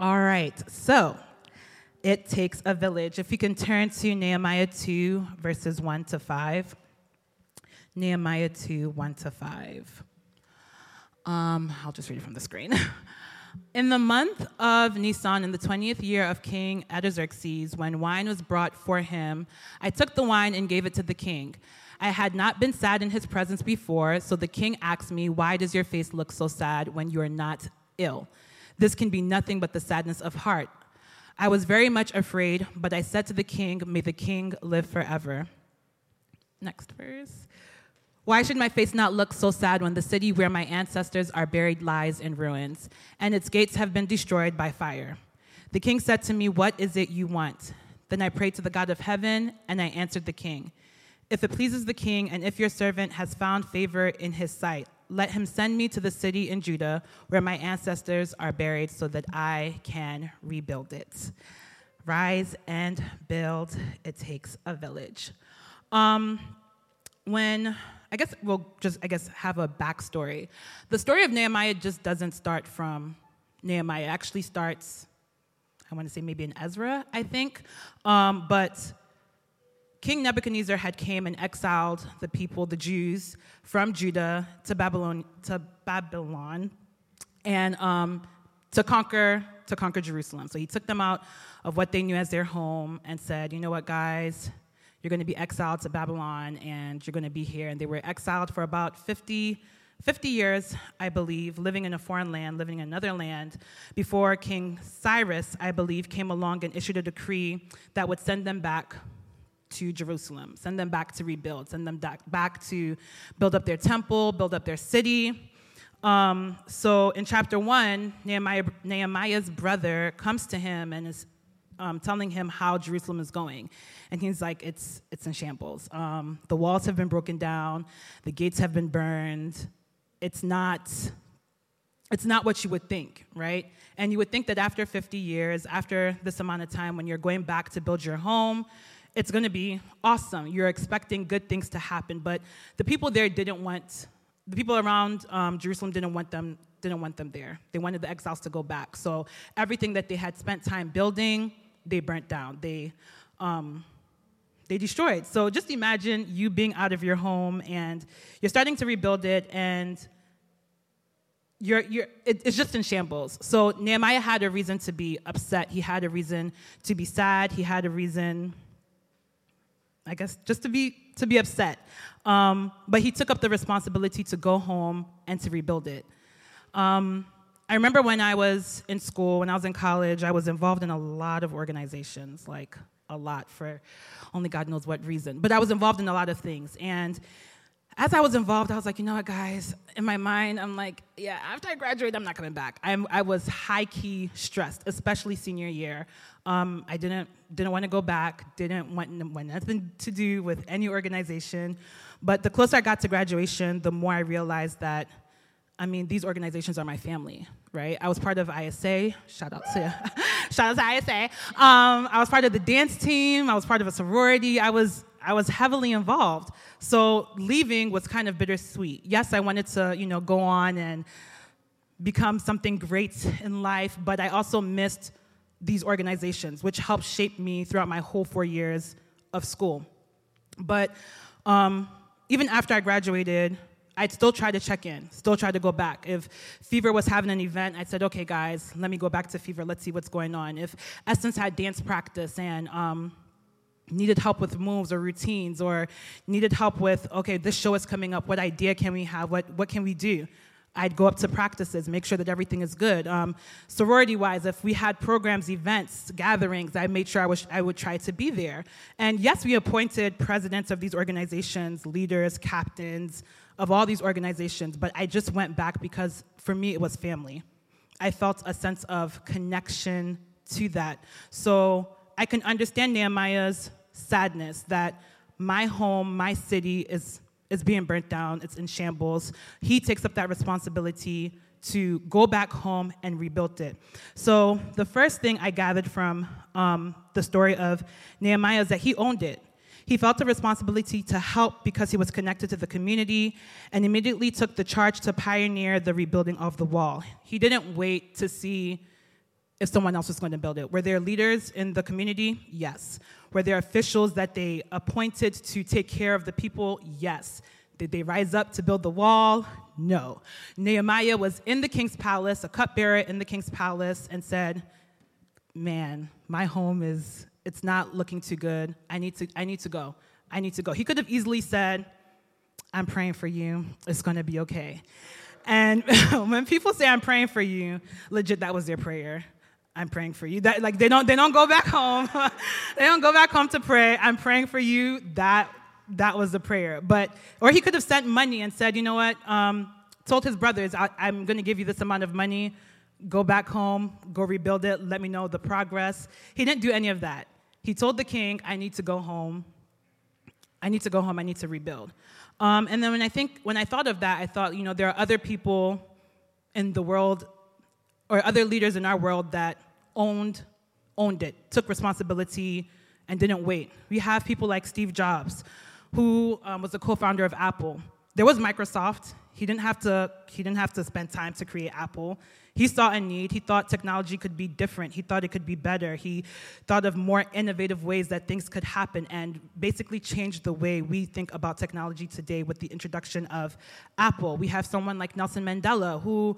All right. So it takes a village. If you can turn to Nehemiah 2, verses 1 to 5. Nehemiah 2, 1 to 5. Um, I'll just read it from the screen. In the month of Nisan, in the 20th year of King Artaxerxes, when wine was brought for him, I took the wine and gave it to the king. I had not been sad in his presence before, so the king asked me, Why does your face look so sad when you are not ill? This can be nothing but the sadness of heart. I was very much afraid, but I said to the king, May the king live forever. Next verse. Why should my face not look so sad when the city where my ancestors are buried lies in ruins, and its gates have been destroyed by fire? The king said to me, What is it you want? Then I prayed to the God of heaven, and I answered the king, If it pleases the king, and if your servant has found favor in his sight, let him send me to the city in Judah where my ancestors are buried so that I can rebuild it. Rise and build, it takes a village. Um, when I guess we'll just, I guess, have a backstory. The story of Nehemiah just doesn't start from Nehemiah. It actually starts, I want to say maybe in Ezra, I think. Um, but King Nebuchadnezzar had came and exiled the people, the Jews, from Judah to Babylon, to Babylon, and um, to conquer to conquer Jerusalem. So he took them out of what they knew as their home and said, "You know what, guys? You're going to be exiled to Babylon and you're going to be here. And they were exiled for about 50, 50 years, I believe, living in a foreign land, living in another land, before King Cyrus, I believe, came along and issued a decree that would send them back to Jerusalem, send them back to rebuild, send them back to build up their temple, build up their city. Um, so in chapter one, Nehemiah, Nehemiah's brother comes to him and is um, telling him how Jerusalem is going. And he's like, it's, it's in shambles. Um, the walls have been broken down, the gates have been burned. It's not, it's not what you would think, right? And you would think that after 50 years, after this amount of time, when you're going back to build your home, it's going to be awesome. You're expecting good things to happen, but the people there didn't want, the people around um, Jerusalem didn't want them didn't want them there. They wanted the exiles to go back. So everything that they had spent time building, they burnt down. They, um, they destroyed. So just imagine you being out of your home and you're starting to rebuild it and you're, you're, it, it's just in shambles. So Nehemiah had a reason to be upset. He had a reason to be sad. He had a reason, I guess, just to be, to be upset. Um, but he took up the responsibility to go home and to rebuild it. Um, I remember when I was in school, when I was in college, I was involved in a lot of organizations, like a lot for only God knows what reason. But I was involved in a lot of things. And as I was involved, I was like, you know what, guys, in my mind, I'm like, yeah, after I graduate, I'm not coming back. I'm, i was high key stressed, especially senior year. Um, I didn't, didn't want to go back, didn't want, want nothing to do with any organization. But the closer I got to graduation, the more I realized that I mean, these organizations are my family, right? I was part of ISA. Shout out to shout out to ISA. Um, I was part of the dance team. I was part of a sorority. I was I was heavily involved. So leaving was kind of bittersweet. Yes, I wanted to, you know, go on and become something great in life, but I also missed these organizations, which helped shape me throughout my whole four years of school. But um, even after I graduated, I'd still try to check in, still try to go back. If Fever was having an event, I said, okay, guys, let me go back to Fever, let's see what's going on. If Essence had dance practice and um, needed help with moves or routines, or needed help with, okay, this show is coming up, what idea can we have, what, what can we do? I'd go up to practices, make sure that everything is good. Um, sorority wise, if we had programs, events, gatherings, I made sure I, was, I would try to be there. And yes, we appointed presidents of these organizations, leaders, captains, of all these organizations, but I just went back because for me it was family. I felt a sense of connection to that. So I can understand Nehemiah's sadness that my home, my city is, is being burnt down, it's in shambles. He takes up that responsibility to go back home and rebuild it. So the first thing I gathered from um, the story of Nehemiah is that he owned it. He felt a responsibility to help because he was connected to the community and immediately took the charge to pioneer the rebuilding of the wall. He didn't wait to see if someone else was going to build it. Were there leaders in the community? Yes. Were there officials that they appointed to take care of the people? Yes. Did they rise up to build the wall? No. Nehemiah was in the king's palace, a cupbearer in the king's palace, and said, Man, my home is, it's not looking too good. I need to, I need to go. I need to go. He could have easily said, I'm praying for you. It's to be okay. And when people say I'm praying for you, legit, that was their prayer. I'm praying for you. That, like they don't they don't go back home. they don't go back home to pray. I'm praying for you. That that was the prayer. But or he could have sent money and said, you know what? Um, told his brothers, I, I'm going to give you this amount of money. Go back home. Go rebuild it. Let me know the progress. He didn't do any of that. He told the king, I need to go home. I need to go home. I need to rebuild. Um, and then when I think when I thought of that, I thought, you know, there are other people in the world or other leaders in our world that owned owned it, took responsibility, and didn't wait. We have people like Steve Jobs, who um, was the co-founder of Apple. There was Microsoft. He didn't have to. He didn't have to spend time to create Apple. He saw a need. He thought technology could be different. He thought it could be better. He thought of more innovative ways that things could happen and basically changed the way we think about technology today with the introduction of Apple. We have someone like Nelson Mandela who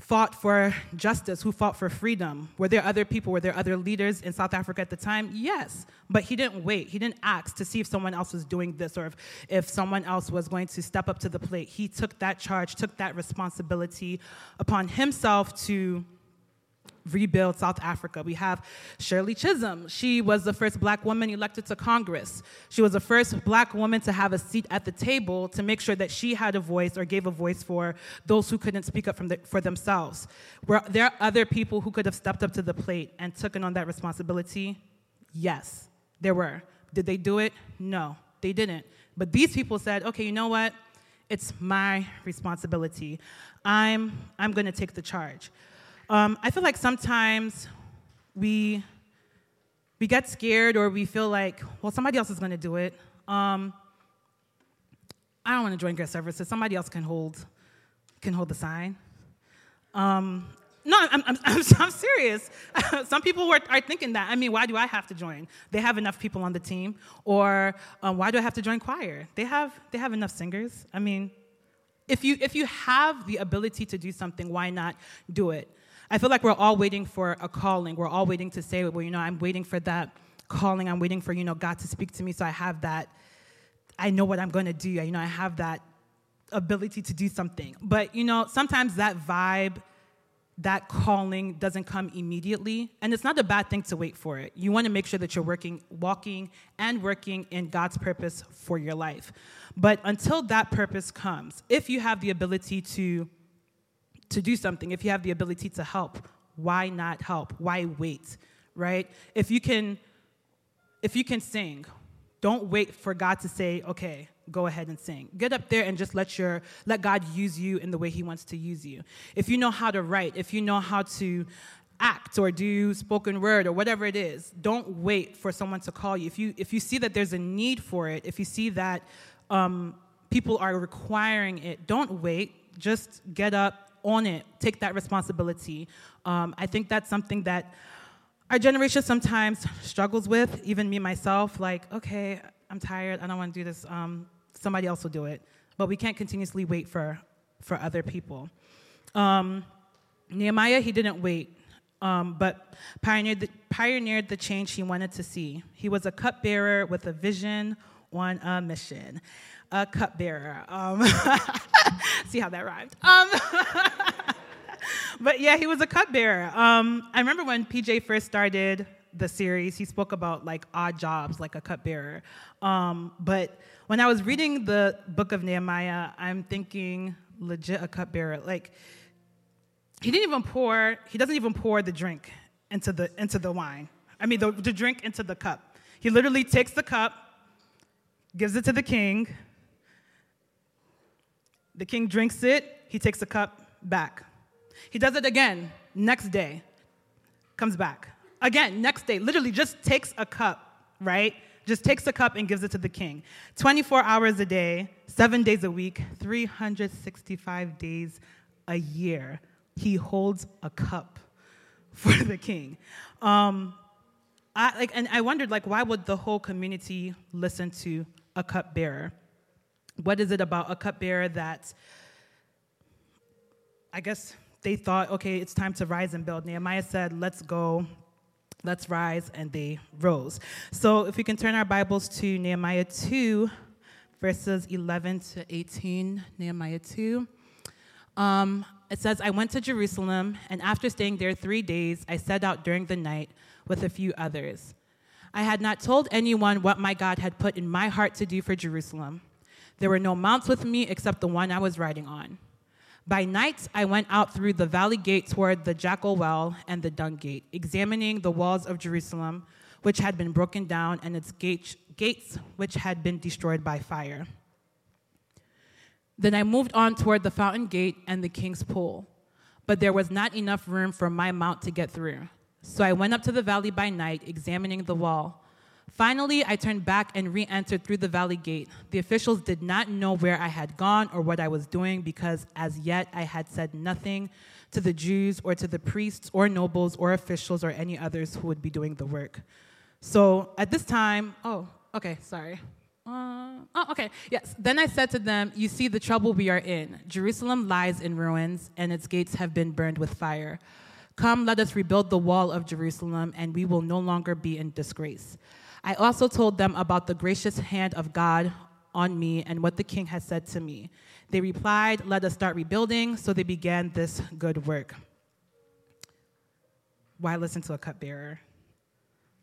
fought for justice, who fought for freedom. Were there other people, were there other leaders in South Africa at the time? Yes. But he didn't wait. He didn't ask to see if someone else was doing this or if, if someone else was going to step up to the plate. He took that charge, took that responsibility upon himself to rebuild South Africa. We have Shirley Chisholm. She was the first black woman elected to Congress. She was the first black woman to have a seat at the table to make sure that she had a voice or gave a voice for those who couldn't speak up the, for themselves. Were there other people who could have stepped up to the plate and taken on that responsibility? Yes, there were. Did they do it? No, they didn't. But these people said, okay, you know what? It's my responsibility. I'm, I'm going to take the charge. Um, I feel like sometimes we we get scared or we feel like, well, somebody else is going to do it. Um, I don't want to join guest services. Somebody else can hold can hold the sign. Um, no, I'm, I'm, I'm, I'm serious. Some people are, are, thinking that. I mean, why do I have to join? They have enough people on the team. Or um, why do I have to join choir? They have, they have enough singers. I mean, if you, if you have the ability to do something, why not do it? I feel like we're all waiting for a calling. We're all waiting to say, well, you know, I'm waiting for that calling. I'm waiting for, you know, God to speak to me so I have that, I know what I'm going to do. You know, I have that ability to do something. But, you know, sometimes that vibe, that calling doesn't come immediately. And it's not a bad thing to wait for it. You want to make sure that you're working, walking and working in God's purpose for your life. But until that purpose comes, if you have the ability to to do something, if you have the ability to help, why not help? Why wait? Right? If you can if you can sing, don't wait for God to say, "Okay, go ahead and sing." Get up there and just let your let God use you in the way he wants to use you. If you know how to write, if you know how to act or do spoken word or whatever it is, don't wait for someone to call you. If you if you see that there's a need for it, if you see that um, people are requiring it, don't wait. Just get up, own it, take that responsibility. Um, I think that's something that our generation sometimes struggles with, even me myself, like, okay, I'm tired, I don't want to do this, um, somebody else will do it. But we can't continuously wait for, for other people. Um, Nehemiah, he didn't wait, um, but pioneered the, pioneered the change he wanted to see. He was a cupbearer with a vision on a mission a cupbearer. Um, see how that rhymed. Um, but yeah, he was a cupbearer. Um, I remember when PJ first started the series, he spoke about like odd jobs, like a cupbearer. Um, but when I was reading the book of Nehemiah, I'm thinking legit a cupbearer. Like he didn't even pour. He doesn't even pour the drink into the into the wine. I mean, the, the drink into the cup. He literally takes the cup, gives it to the king, the king drinks it, he takes the cup back. He does it again, next day, comes back. Again, next day, literally just takes a cup, right? Just takes a cup and gives it to the king. 24 hours a day, seven days a week, 365 days a year, he holds a cup for the king. Um, I, like, and I wondered, like, why would the whole community listen to a cupbearer? What is it about a cupbearer that I guess they thought, okay, it's time to rise and build. Nehemiah said, let's go, let's rise, and they rose. So if we can turn our Bibles to Nehemiah 2, verses 11 to 18, Nehemiah 2. Um, it says, I went to Jerusalem, and after staying there three days, I set out during the night with a few others. I had not told anyone what my God had put in my heart to do for Jerusalem. There were no mounts with me except the one I was riding on. By night, I went out through the valley gate toward the jackal well and the dung gate, examining the walls of Jerusalem, which had been broken down, and its gates, gates which had been destroyed by fire. Then I moved on toward the fountain gate and the king's pool, but there was not enough room for my mount to get through. So I went up to the valley by night, examining the wall. Finally, I turned back and re entered through the valley gate. The officials did not know where I had gone or what I was doing because as yet I had said nothing to the Jews or to the priests or nobles or officials or any others who would be doing the work. So at this time, oh, okay, sorry. Uh, oh, okay, yes. Then I said to them, You see the trouble we are in. Jerusalem lies in ruins, and its gates have been burned with fire. Come, let us rebuild the wall of Jerusalem, and we will no longer be in disgrace. I also told them about the gracious hand of God on me and what the king had said to me. They replied, Let us start rebuilding. So they began this good work. Why listen to a cupbearer?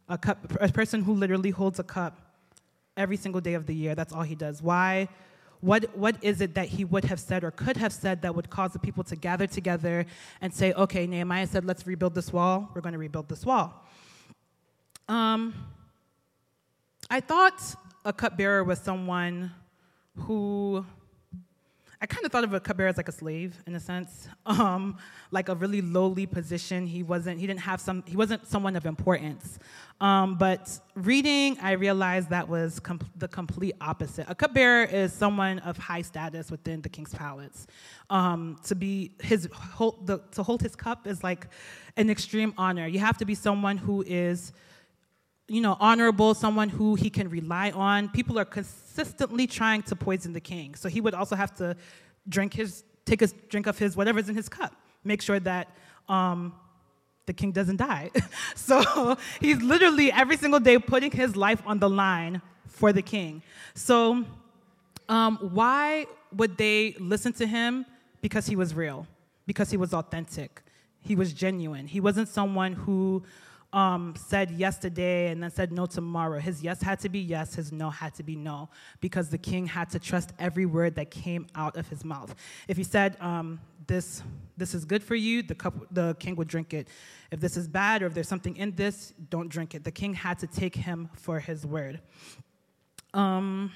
A, cup, a person who literally holds a cup every single day of the year. That's all he does. Why? What, what is it that he would have said or could have said that would cause the people to gather together and say, okay, Nehemiah said, let's rebuild this wall. We're going to rebuild this wall. Um, I thought a cupbearer was someone who I kind of thought of a cupbearer as like a slave in a sense, um, like a really lowly position. He wasn't. He didn't have some. He wasn't someone of importance. Um, but reading, I realized that was com- the complete opposite. A cupbearer is someone of high status within the king's palace. Um, to be his hold, the, to hold his cup is like an extreme honor. You have to be someone who is you know, honorable, someone who he can rely on. People are consistently trying to poison the king. So he would also have to drink his, take a drink of his, whatever's in his cup, make sure that um, the king doesn't die. so he's literally every single day putting his life on the line for the king. So um, why would they listen to him? Because he was real, because he was authentic, he was genuine. He wasn't someone who um, said yes today and then said no tomorrow. His yes had to be yes, his no had to be no, because the king had to trust every word that came out of his mouth. If he said, um, this, this is good for you, the, cup, the king would drink it. If this is bad or if there's something in this, don't drink it. The king had to take him for his word. Um,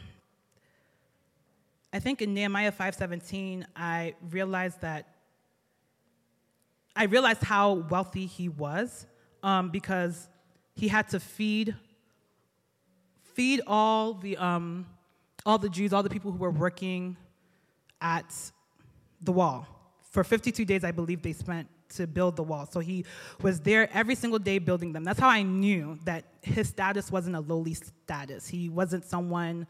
I think in Nehemiah 5:17, I realized that I realized how wealthy he was um, because he had to feed feed all the um, all the Jews, all the people who were working at the wall. For 52 days, I believe they spent to build the wall. So he was there every single day building them. That's how I knew that his status wasn't a lowly status. He wasn't someone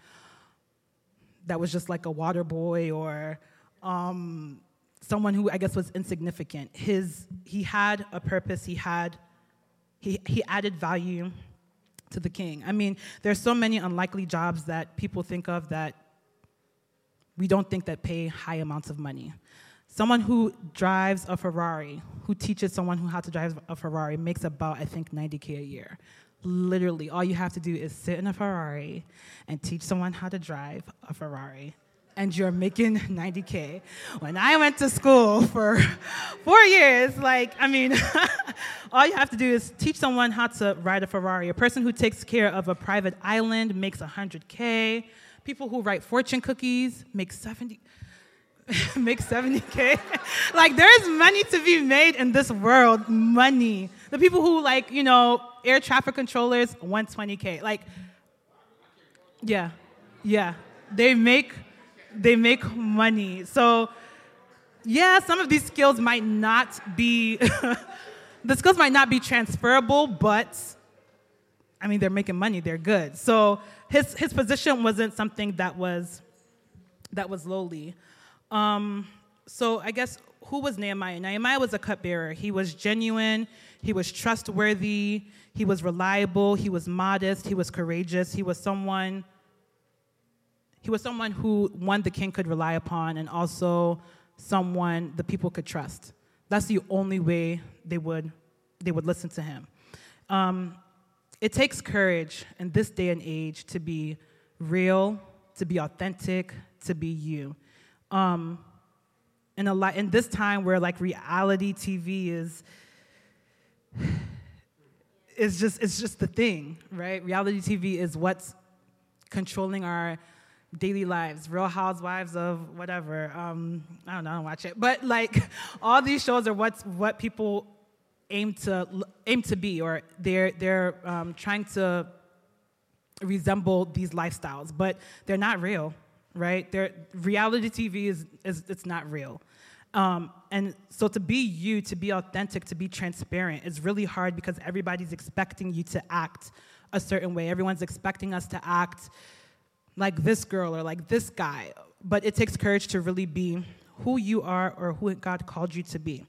that was just like a water boy or um, someone who I guess was insignificant. His he had a purpose. He had he, he added value to the king. I mean, there's so many unlikely jobs that people think of that we don't think that pay high amounts of money. Someone who drives a Ferrari, who teaches someone who how to drive a Ferrari, makes about, I think, 90K a year. Literally, all you have to do is sit in a Ferrari and teach someone how to drive a Ferrari and you're making 90K. When I went to school for four years, like, I mean, all you have to do is teach someone how to ride a Ferrari. A person who takes care of a private island makes 100K. People who write fortune cookies make 70. make 70k like there's money to be made in this world money the people who like you know air traffic controllers 120k like yeah yeah they make they make money. So, yeah, some of these skills might not be the skills might not be transferable, but I mean, they're making money, they're good. So his, his position wasn't something that was, that was lowly. Um, so I guess who was Nehemiah? Nehemiah was a cupbearer. He was genuine, he was trustworthy, he was reliable, he was modest, he was courageous, he was someone he was someone who one the king could rely upon and also someone the people could trust. That's the only way they would they would listen to him. Um, it takes courage in this day and age to be real, to be authentic, to be you. Um, in a lot in this time where like reality TV is is just it's just the thing, right? Reality TV is what's controlling our daily lives, Real Housewives of whatever. Um, I don't know, I don't watch it, but like all these shows are what's what people aim to aim to be, or they're they're um, trying to resemble these lifestyles, but they're not real, right? They're, reality TV is, is it's not real. Um, and so to be you, to be authentic, to be transparent is really hard because everybody's expecting you to act a certain way. Everyone's expecting us to act like this girl or like this guy. But it takes courage to really be who you are or who God called you to be.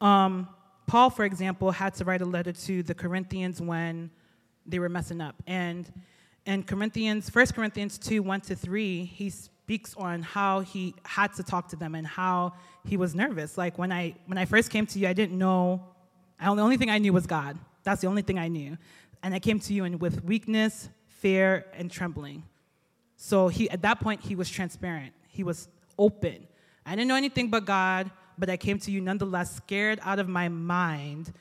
Um, Paul, for example, had to write a letter to the Corinthians when they were messing up. And in Corinthians, 1 Corinthians 2 1 to 3, he speaks on how he had to talk to them and how he was nervous. Like when I when I first came to you, I didn't know. I, the only thing I knew was God. That's the only thing I knew, and I came to you and with weakness, fear, and trembling. So he at that point he was transparent. He was open. I didn't know anything but God, but I came to you nonetheless, scared out of my mind,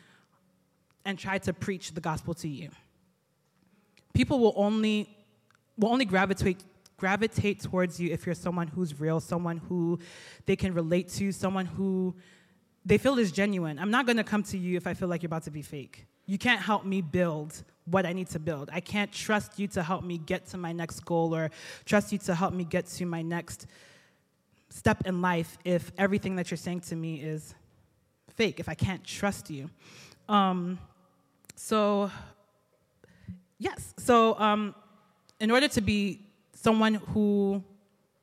and tried to preach the gospel to you. People will only will only gravitate gravitate towards you if you're someone who's real, someone who they can relate to, someone who they feel is genuine. I'm not going to come to you if I feel like you're about to be fake. You can't help me build what I need to build. I can't trust you to help me get to my next goal or trust you to help me get to my next step in life if everything that you're saying to me is fake, if I can't trust you. Um, so, yes. So, um, in order to be someone who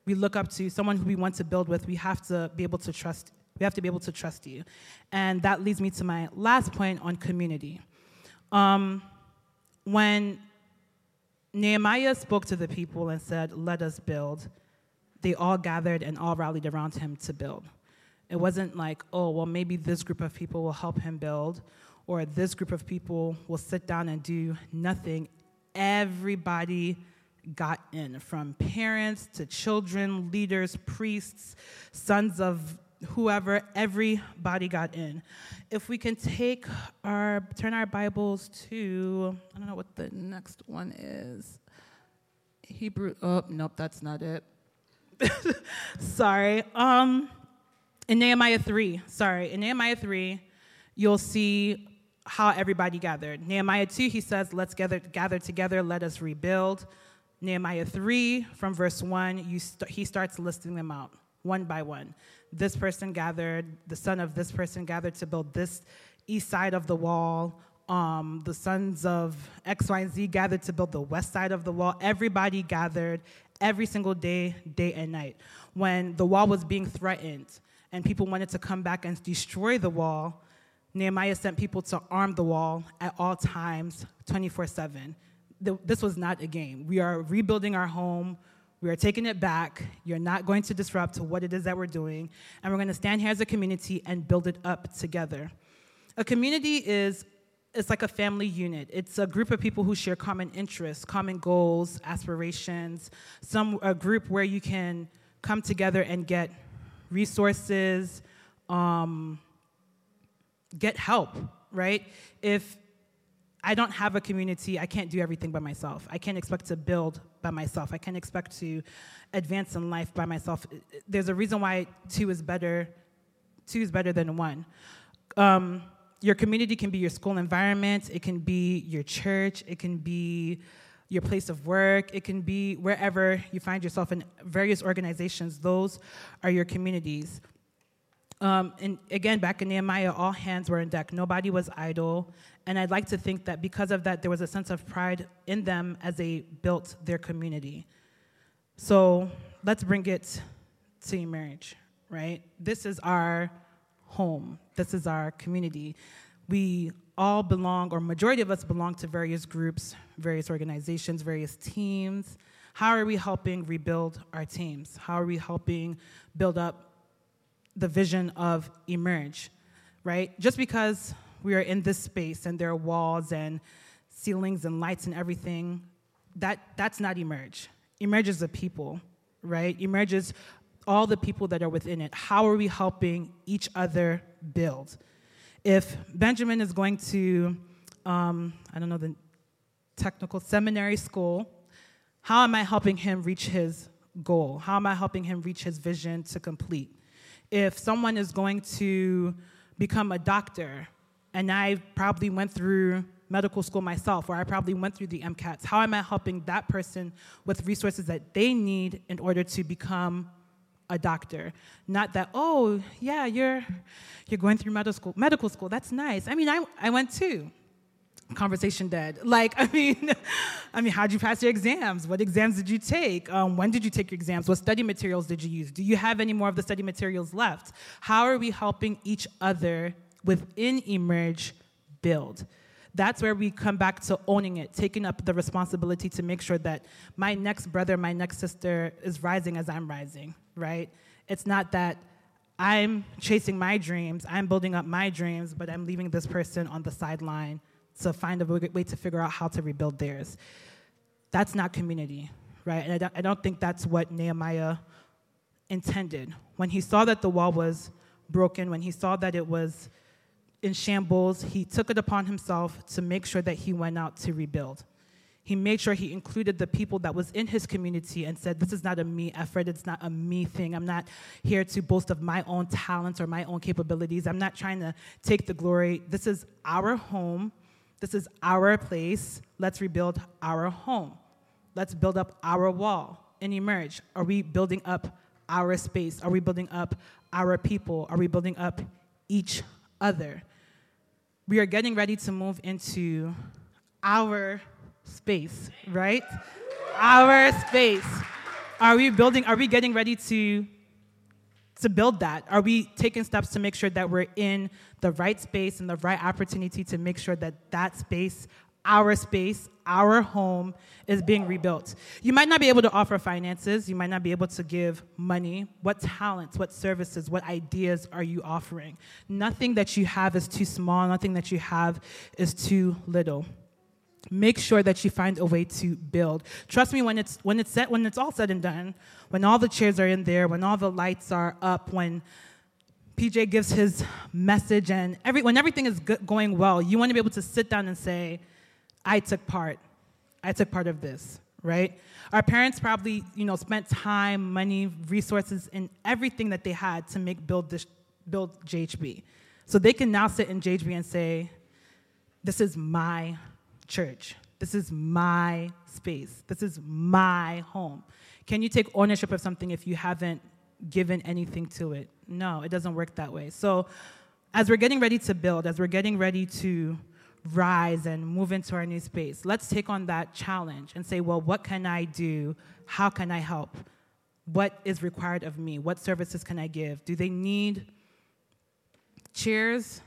we look up to, someone who we want to build with, we have to be able to trust. We have to be able to trust you. And that leads me to my last point on community. Um, when Nehemiah spoke to the people and said, Let us build, they all gathered and all rallied around him to build. It wasn't like, oh, well, maybe this group of people will help him build, or this group of people will sit down and do nothing. Everybody got in, from parents to children, leaders, priests, sons of whoever, everybody got in. If we can take our, turn our Bibles to, I don't know what the next one is. Hebrew, oh, nope, that's not it. sorry. Um, in Nehemiah 3, sorry, in Nehemiah 3, you'll see how everybody gathered. Nehemiah 2, he says, let's gather, gather together, let us rebuild. Nehemiah 3, from verse 1, you st- he starts listing them out one by one. This person gathered, the son of this person gathered to build this east side of the wall. Um, the sons of X, Y, and Z gathered to build the west side of the wall. Everybody gathered every single day, day and night. When the wall was being threatened and people wanted to come back and destroy the wall, Nehemiah sent people to arm the wall at all times, 24 7 this was not a game. We are rebuilding our home. We are taking it back. You're not going to disrupt what it is that we're doing. And we're going to stand here as a community and build it up together. A community is it's like a family unit. It's a group of people who share common interests, common goals, aspirations, some a group where you can come together and get resources, um, get help, right? If I don't have a community. I can't do everything by myself. I can't expect to build by myself. I can't expect to advance in life by myself. There's a reason why two is better. Two is better than one. Um, your community can be your school environment. It can be your church. It can be your place of work. It can be wherever you find yourself in various organizations. Those are your communities. Um, and again, back in Nehemiah, all hands were in deck. Nobody was idle. And I'd like to think that because of that, there was a sense of pride in them as they built their community. So let's bring it to Emerge, right? This is our home, this is our community. We all belong, or majority of us belong to various groups, various organizations, various teams. How are we helping rebuild our teams? How are we helping build up the vision of Emerge, right? Just because we are in this space and there are walls and ceilings and lights and everything, that, that's not Emerge. Emerge is a people, right? Emerge is all the people that are within it. How are we helping each other build? If Benjamin is going to, um, I don't know the technical seminary school, how am I helping him reach his goal? How am I helping him reach his vision to complete? If someone is going to become a doctor, and I probably went through medical school myself, or I probably went through the MCATs, how am I helping that person with resources that they need in order to become a doctor? Not that, oh, yeah, you're, you're going through medical school, medical school, that's nice. I mean, I, I went too. Conversation dead. Like, I mean, I mean, how'd you pass your exams? What exams did you take? Um, when did you take your exams? What study materials did you use? Do you have any more of the study materials left? How are we helping each other within Emerge build. That's where we come back to owning it, taking up the responsibility to make sure that my next brother, my next sister is rising as I'm rising, right? It's not that I'm chasing my dreams, I'm building up my dreams, but I'm leaving this person on the sideline to find a way to figure out how to rebuild theirs. That's not community, right? And I don't think that's what Nehemiah intended. When he saw that the wall was broken, when he saw that it was in shambles, he took it upon himself to make sure that he went out to rebuild. He made sure he included the people that was in his community and said, This is not a me effort, it's not a me thing. I'm not here to boast of my own talents or my own capabilities. I'm not trying to take the glory. This is our home, this is our place. Let's rebuild our home. Let's build up our wall and emerge. Are we building up our space? Are we building up our people? Are we building up each other? We are getting ready to move into our space, right? Our space. Are we building, are we getting ready to, to build that? Are we taking steps to make sure that we're in the right space and the right opportunity to make sure that that space, our space, our home is being rebuilt. You might not be able to offer finances, you might not be able to give money. What talents, what services, what ideas are you offering? Nothing that you have is too small, nothing that you have is too little. Make sure that you find a way to build. Trust me, when it's when it's set, when it's all said and done, when all the chairs are in there, when all the lights are up, when PJ gives his message, and every, when everything is going well, you want to be able to sit down and say, I took part. I took part of this, right? Our parents probably, you know, spent time, money, resources, and everything that they had to make build this, build JHB. So they can now sit in JHB and say, "This is my church. This is my space. This is my home." Can you take ownership of something if you haven't given anything to it? No, it doesn't work that way. So, as we're getting ready to build, as we're getting ready to rise and move into our new space. Let's take on that challenge and say, well, what can I do? How can I help? What is required of me? What services can I give? Do they need chairs?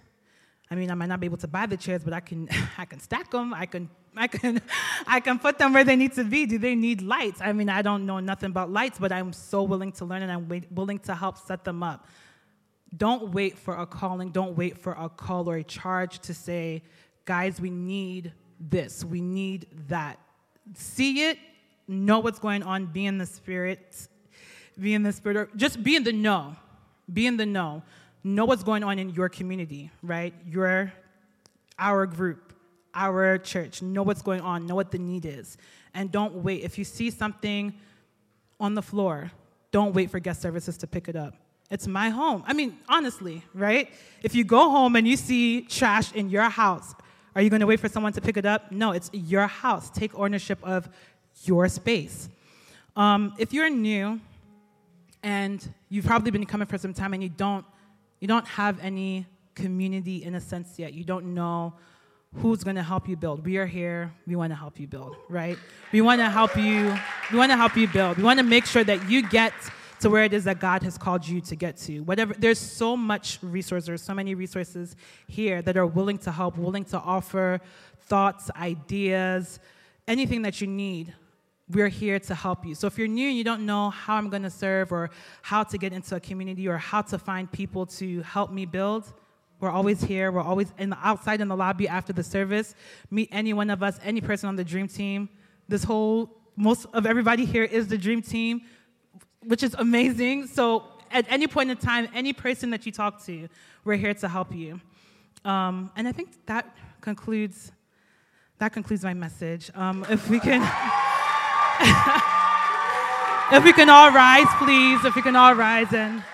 I mean, I might not be able to buy the chairs, but I can, I can stack them. I can, I can, I can put them where they need to be. Do they need lights? I mean, I don't know nothing about lights, but I'm so willing to learn and I'm willing to help set them up. Don't wait for a calling. Don't wait for a call or a charge to say, guys, we need this, we need that. See it, know what's going on, be in the spirit, be in the spirit, just be in the know, be in the know. Know what's going on in your community, right? Your, our group, our church. Know what's going on, know what the need is. And don't wait. If you see something on the floor, don't wait for guest services to pick it up. It's my home. I mean, honestly, right? If you go home and you see trash in your house, are you going to wait for someone to pick it up? No, it's your house. Take ownership of your space. Um, if you're new and you've probably been coming for some time and you don't You don't have any community in a sense yet. You don't know who's going to help you build. We are here. We want to help you build, right? We want to help you. We want to help you build. We want to make sure that you get to where it is that God has called you to get to. Whatever there's so much resources, there's so many resources here that are willing to help, willing to offer thoughts, ideas, anything that you need. We're here to help you. So if you're new and you don't know how I'm going to serve or how to get into a community or how to find people to help me build, we're always here. We're always in the, outside in the lobby after the service. Meet any one of us, any person on the dream team. This whole most of everybody here is the dream team which is amazing. So at any point in time, any person that you talk to, we're here to help you. Um, and I think that concludes that concludes my message. Um, if we can, if we can all rise, please. If we can all rise and.